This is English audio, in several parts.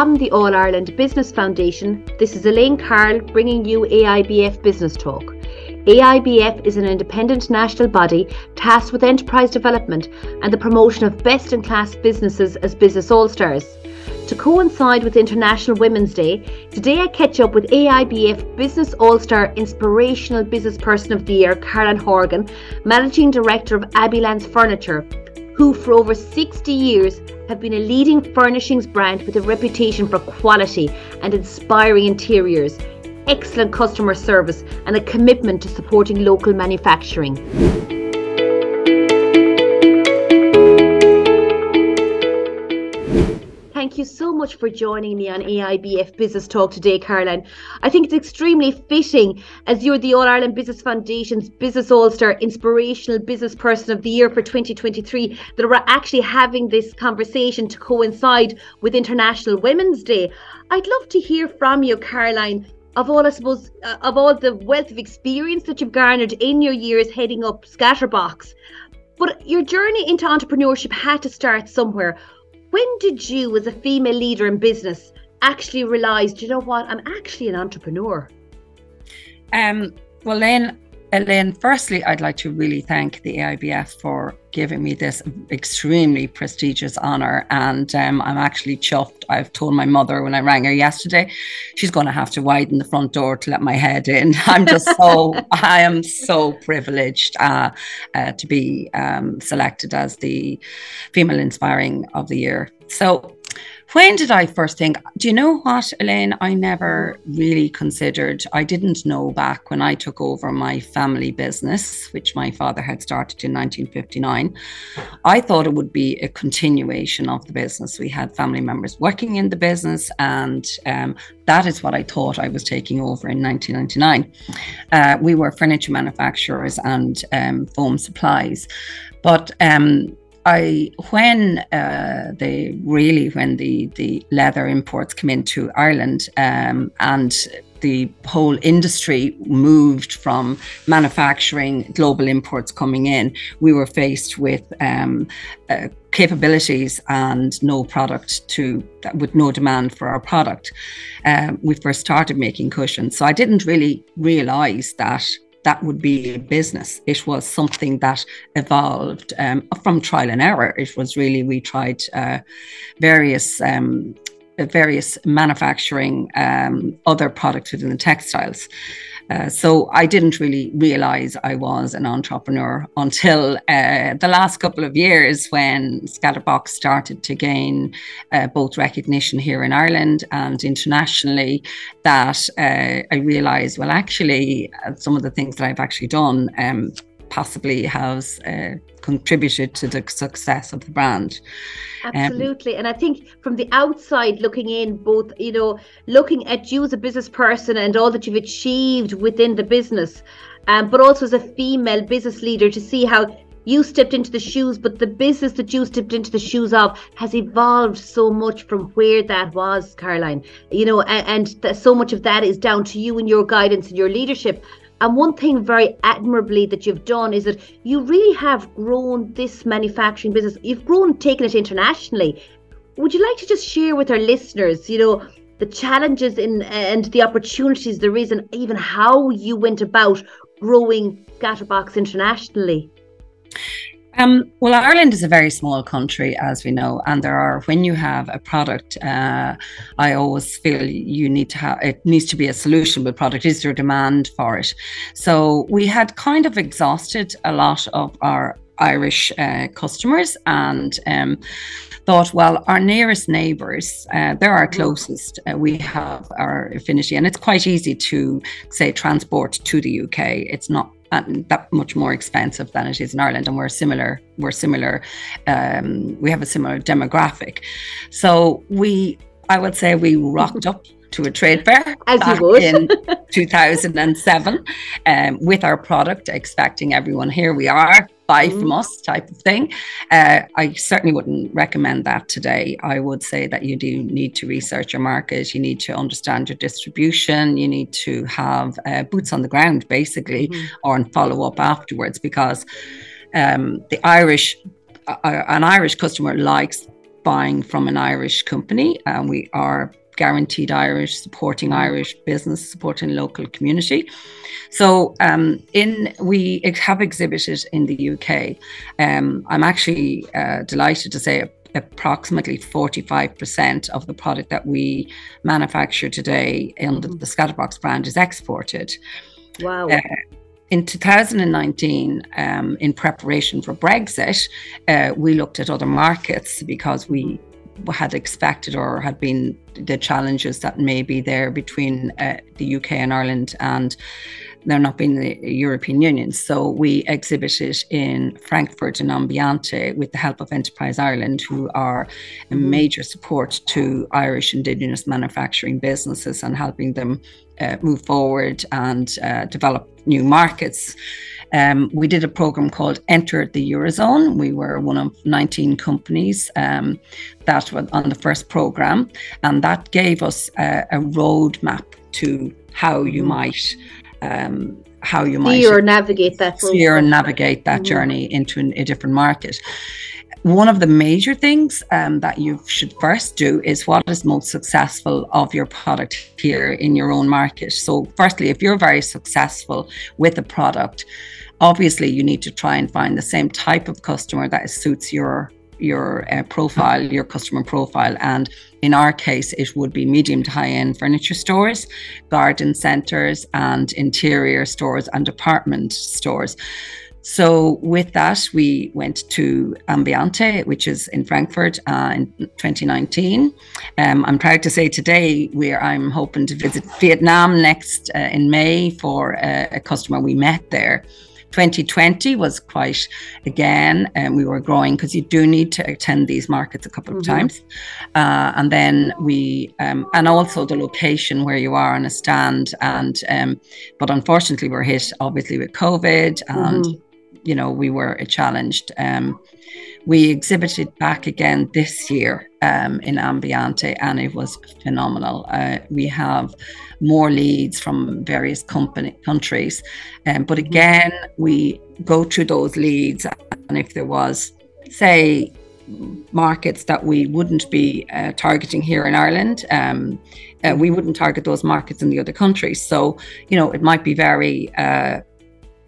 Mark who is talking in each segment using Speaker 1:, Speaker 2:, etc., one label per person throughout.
Speaker 1: From the All Ireland Business Foundation, this is Elaine Carroll bringing you AIBF Business Talk. AIBF is an independent national body tasked with enterprise development and the promotion of best in class businesses as business all stars. To coincide with International Women's Day, today I catch up with AIBF Business All Star Inspirational Business Person of the Year, Caroline Horgan, Managing Director of Abbeylands Furniture, who for over 60 years have been a leading furnishings brand with a reputation for quality and inspiring interiors, excellent customer service, and a commitment to supporting local manufacturing. You so much for joining me on AIBF Business Talk today, Caroline. I think it's extremely fitting as you're the All Ireland Business Foundation's Business All Star Inspirational Business Person of the Year for 2023 that we're actually having this conversation to coincide with International Women's Day. I'd love to hear from you, Caroline, of all, I suppose, uh, of all the wealth of experience that you've garnered in your years heading up Scatterbox. But your journey into entrepreneurship had to start somewhere. When did you, as a female leader in business, actually realize, do you know what, I'm actually an entrepreneur?
Speaker 2: Um, well, then Elaine, firstly, I'd like to really thank the AIBF for giving me this extremely prestigious honour. And um, I'm actually chuffed. I've told my mother when I rang her yesterday, she's going to have to widen the front door to let my head in. I'm just so, I am so privileged uh, uh, to be um, selected as the Female Inspiring of the Year. So when did I first think? Do you know what, Elaine? I never really considered, I didn't know back when I took over my family business, which my father had started in 1959. I thought it would be a continuation of the business. We had family members working in the business, and um, that is what I thought I was taking over in 1999. Uh, we were furniture manufacturers and um, foam supplies. But um, I when uh, really when the the leather imports come into Ireland um, and the whole industry moved from manufacturing global imports coming in, we were faced with um, uh, capabilities and no product to with no demand for our product. Um, we first started making cushions, so I didn't really realize that that would be a business. It was something that evolved um, from trial and error. It was really, we tried uh, various. Um, various manufacturing um, other products within the textiles uh, so I didn't really realize I was an entrepreneur until uh, the last couple of years when Scatterbox started to gain uh, both recognition here in Ireland and internationally. That uh, I realized, well, actually, uh, some of the things that I've actually done um, possibly has contributed to the success of the brand.
Speaker 1: Um, Absolutely. Um, and I think from the outside looking in, both, you know, looking at you as a business person and all that you've achieved within the business, um, but also as a female business leader to see how you stepped into the shoes, but the business that you stepped into the shoes of has evolved so much from where that was, Caroline. You know, and, and th- so much of that is down to you and your guidance and your leadership. And one thing very admirably that you've done is that you really have grown this manufacturing business. You've grown, taken it internationally. Would you like to just share with our listeners, you know, the challenges in and the opportunities there is, and even how you went about growing Scatterbox internationally?
Speaker 2: Um, well, Ireland is a very small country, as we know, and there are when you have a product, uh, I always feel you need to have it needs to be a solution. But product is there demand for it? So we had kind of exhausted a lot of our Irish uh, customers and. Um, thought, well, our nearest neighbours, uh, they're our closest. Uh, we have our affinity, and it's quite easy to say transport to the UK. It's not and that much more expensive than it is in Ireland, and we're similar. We're similar. Um, we have a similar demographic, so we, I would say, we rocked up to a trade fair
Speaker 1: as you would
Speaker 2: in 2007 um, with our product, expecting everyone here we are buy mm. from us type of thing. Uh, I certainly wouldn't recommend that today. I would say that you do need to research your market. You need to understand your distribution. You need to have uh, boots on the ground, basically, mm. or follow up afterwards because um, the Irish, uh, uh, an Irish customer likes buying from an Irish company, and we are guaranteed Irish, supporting Irish business, supporting local community. So um, in we have exhibited in the UK. Um, I'm actually uh, delighted to say approximately 45% of the product that we manufacture today under mm-hmm. the Scatterbox brand is exported.
Speaker 1: Wow. Uh,
Speaker 2: in 2019, um, in preparation for Brexit, uh, we looked at other markets because we had expected or had been the challenges that may be there between uh, the UK and Ireland and there not being the European Union. So we exhibited in Frankfurt and Ambiente with the help of Enterprise Ireland, who are a mm-hmm. major support to Irish Indigenous manufacturing businesses and helping them uh, move forward and uh, develop new markets. Um, we did a program called Enter the Eurozone. We were one of 19 companies um, that were on the first program, and that gave us a, a roadmap to how you mm-hmm. might. Um, how you might
Speaker 1: steer or navigate that
Speaker 2: steer and navigate that mm-hmm. journey into an, a different market one of the major things um, that you should first do is what is most successful of your product here in your own market. So, firstly, if you're very successful with a product, obviously you need to try and find the same type of customer that suits your your uh, profile, your customer profile. And in our case, it would be medium to high end furniture stores, garden centers, and interior stores and department stores. So with that, we went to Ambiente, which is in Frankfurt uh, in 2019. Um, I'm proud to say today where I'm hoping to visit Vietnam next uh, in May for uh, a customer we met there. 2020 was quite again and um, we were growing because you do need to attend these markets a couple of mm-hmm. times uh, and then we um, and also the location where you are on a stand and um, but unfortunately we're hit obviously with covid and mm-hmm you know, we were challenged. We exhibited back again this year um, in Ambiente, and it was phenomenal. Uh, we have more leads from various company countries, um, but again, we go through those leads, and if there was, say, markets that we wouldn't be uh, targeting here in Ireland. Um, uh, we wouldn't target those markets in the other countries. So, you know, it might be very uh,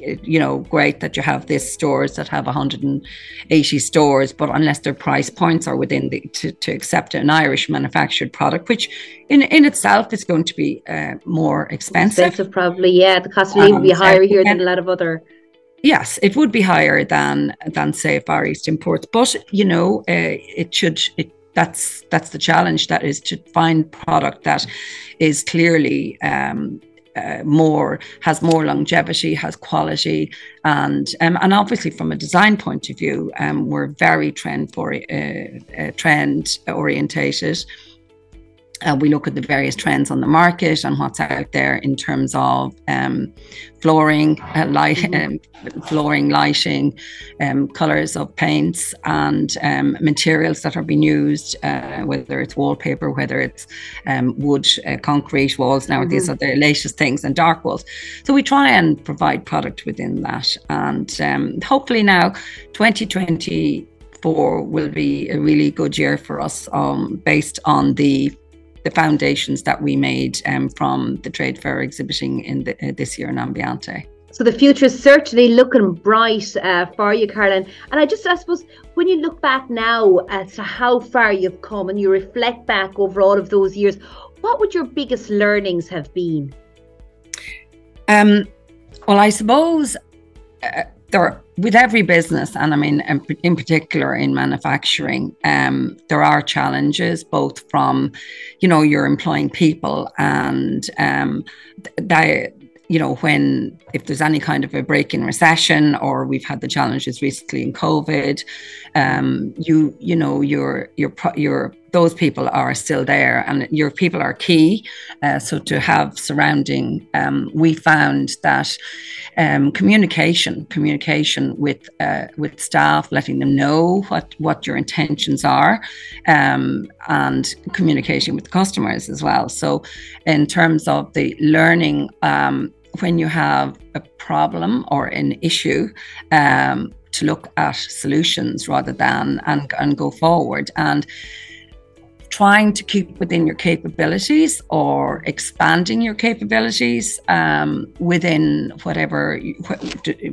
Speaker 2: you know, great that you have this stores that have 180 stores, but unless their price points are within the to, to accept an Irish manufactured product, which in in itself is going to be uh, more expensive.
Speaker 1: Expensive, probably, yeah. The cost of living um, will be higher here than a lot of other.
Speaker 2: Yes, it would be higher than than say Far East imports, but you know, uh, it should it that's that's the challenge that is to find product that is clearly um, uh, more has more longevity, has quality, and um, and obviously from a design point of view, um, we're very trend for uh, uh, trend orientated. Uh, we look at the various trends on the market and what's out there in terms of um, flooring, uh, light, mm-hmm. um, flooring, lighting, um, colors of paints, and um, materials that are being used, uh, whether it's wallpaper, whether it's um, wood, uh, concrete walls. Now, mm-hmm. these are the latest things, and dark walls. So we try and provide product within that, and um, hopefully now, 2024 will be a really good year for us, um, based on the the foundations that we made um, from the trade fair exhibiting in the, uh, this year in Ambiente.
Speaker 1: So the future is certainly looking bright uh, for you, Caroline. And I just, I suppose, when you look back now as to how far you've come and you reflect back over all of those years, what would your biggest learnings have been?
Speaker 2: Um, well, I suppose uh, there with every business, and I mean, in particular in manufacturing, um, there are challenges both from, you know, you're employing people and um, that you know, when if there's any kind of a break in recession or we've had the challenges recently in COVID, um, you you know your your your those people are still there and your people are key. Uh, so to have surrounding, um, we found that um, communication, communication with uh, with staff, letting them know what what your intentions are, um, and communication with customers as well. So, in terms of the learning, um, when you have a problem or an issue, um, to look at solutions rather than and, and go forward. And trying to keep within your capabilities or expanding your capabilities um, within whatever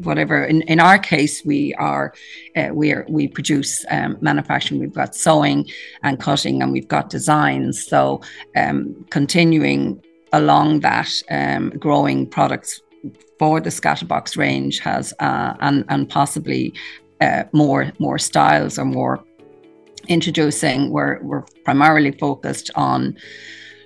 Speaker 2: whatever in, in our case we are uh, we are we produce um, manufacturing. We've got sewing and cutting and we've got designs so um, continuing along that um, growing products for the scatterbox range has uh, and and possibly uh, more more styles or more introducing we're, we're primarily focused on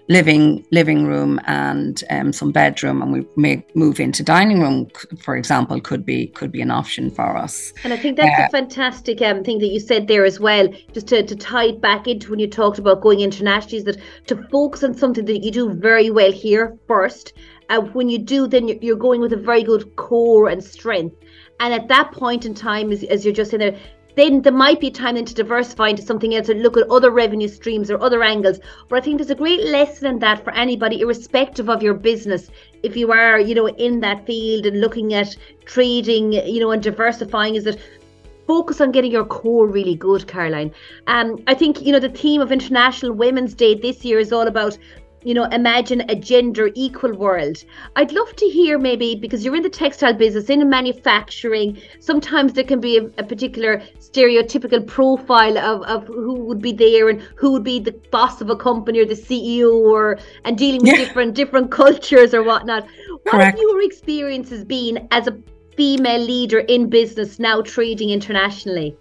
Speaker 2: living living room and um, some bedroom and we may move into dining room for example could be could be an option for us.
Speaker 1: And i think that's uh, a fantastic um, thing that you said there as well just to, to tie it back into when you talked about going internationally is that to focus on something that you do very well here first and uh, when you do then you're going with a very good core and strength. And at that point in time as, as you're just saying there then there might be time then to diversify into something else and look at other revenue streams or other angles. But I think there's a great lesson in that for anybody, irrespective of your business. If you are, you know, in that field and looking at trading, you know, and diversifying, is that focus on getting your core really good, Caroline. Um, I think you know the theme of International Women's Day this year is all about you know, imagine a gender equal world. I'd love to hear maybe because you're in the textile business, in manufacturing, sometimes there can be a, a, particular stereotypical profile of, of who would be there and who would be the boss of a company or the CEO or and dealing with yeah. different different cultures or whatnot. What Correct. have your experiences been as a female leader in business now trading internationally?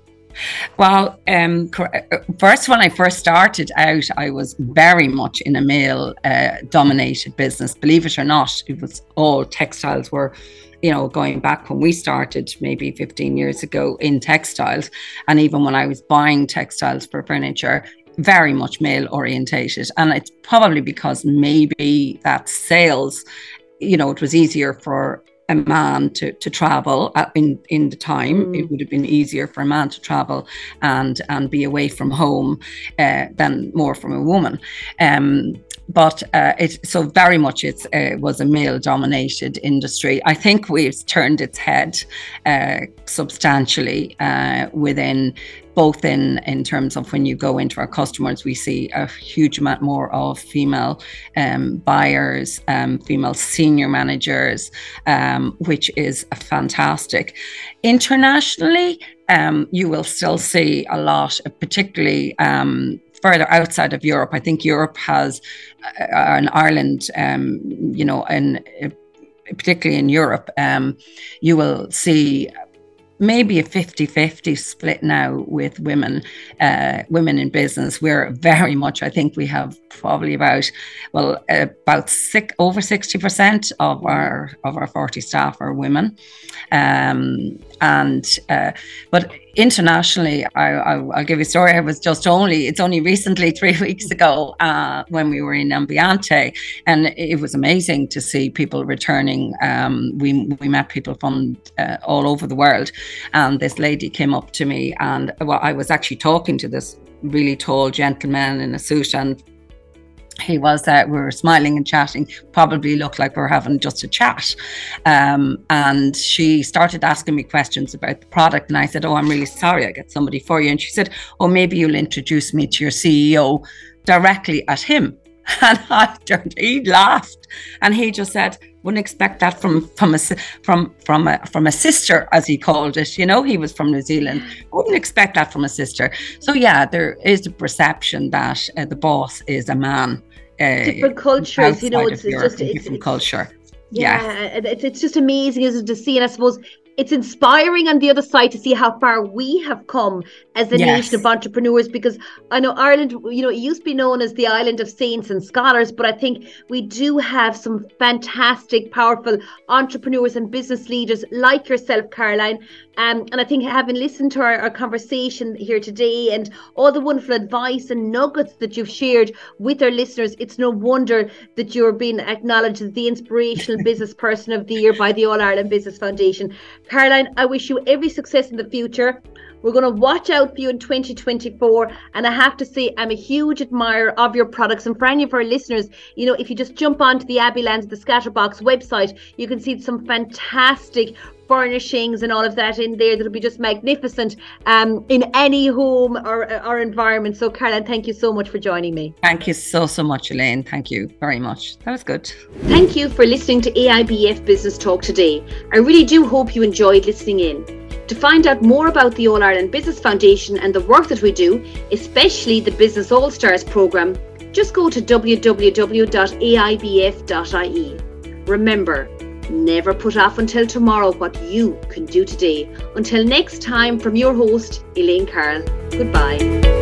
Speaker 2: Well, um, uh, first, when I first started out, I was very much in a male uh, dominated business. Believe it or not, it was all textiles were you know, going back when we started maybe 15 years ago in textiles, and even when I was buying textiles for furniture, very much male orientated. And it's probably because maybe that sales, you know, it was easier for a man to, to travel in in the time mm. it would have been easier for a man to travel and and be away from home uh, than more from a woman um, but uh, it so very much it uh, was a male dominated industry i think we've turned its head uh, substantially uh, within both in in terms of when you go into our customers, we see a huge amount more of female um, buyers, um, female senior managers, um, which is fantastic. Internationally, um, you will still see a lot, particularly um, further outside of Europe. I think Europe has, uh, in Ireland, um, you know, and particularly in Europe, you will see maybe a 50-50 split now with women uh, women in business. We're very much i think we have probably about well about six over 60% of our of our 40 staff are women. Um, and uh, but internationally I, will give you a story. I was just only it's only recently three weeks ago uh, when we were in ambiente and it was amazing to see people returning. Um, we, we met people from uh, all over the world and this lady came up to me and well i was actually talking to this really tall gentleman in a suit and he was uh, we were smiling and chatting probably looked like we were having just a chat. Um, and she started asking me questions about the product and i said oh i'm really sorry i get somebody for you. And she said oh maybe you'll introduce me to your ceo directly at him. And i turned he laughed and he just said wouldn't expect that from from a from from a from a sister as he called it you know he was from new zealand. Wouldn't expect that from a sister. So yeah there is a perception that uh, the boss is a man
Speaker 1: uh, different cultures you know it's, it's just
Speaker 2: it's, different
Speaker 1: it's,
Speaker 2: culture
Speaker 1: yeah, yeah. It's, it's just amazing isn't it, to see and i suppose it's inspiring on the other side to see how far we have come as a yes. nation of entrepreneurs because I know Ireland, you know, it used to be known as the island of saints and scholars, but I think we do have some fantastic, powerful entrepreneurs and business leaders like yourself, Caroline, um, and I think having listened to our, our, conversation here today and all the wonderful advice and nuggets that you've shared with our listeners, it's no wonder that you're being acknowledged as the inspirational business person of the year by the All Ireland Business Foundation. Caroline, I wish you every success in the future. We're going to watch out for you in 2024. And I have to say, I'm a huge admirer of your products. And for any of our listeners, you know, if you just jump onto the Abbeylands, the Scatterbox website, you can see some fantastic furnishings and all of that in there that'll be just magnificent um, in any home or, or environment. So, Caroline, thank you so much for joining me.
Speaker 2: Thank you so, so much, Elaine. Thank you very much. That was good.
Speaker 3: Thank you for listening to AIBF Business Talk today. I really do hope you enjoyed listening in. To find out more about the All Ireland Business Foundation and the work that we do, especially the Business All Stars programme, just go to www.aibf.ie. Remember, Never put off until tomorrow what you can do today. Until next time, from your host, Elaine Carroll. Goodbye.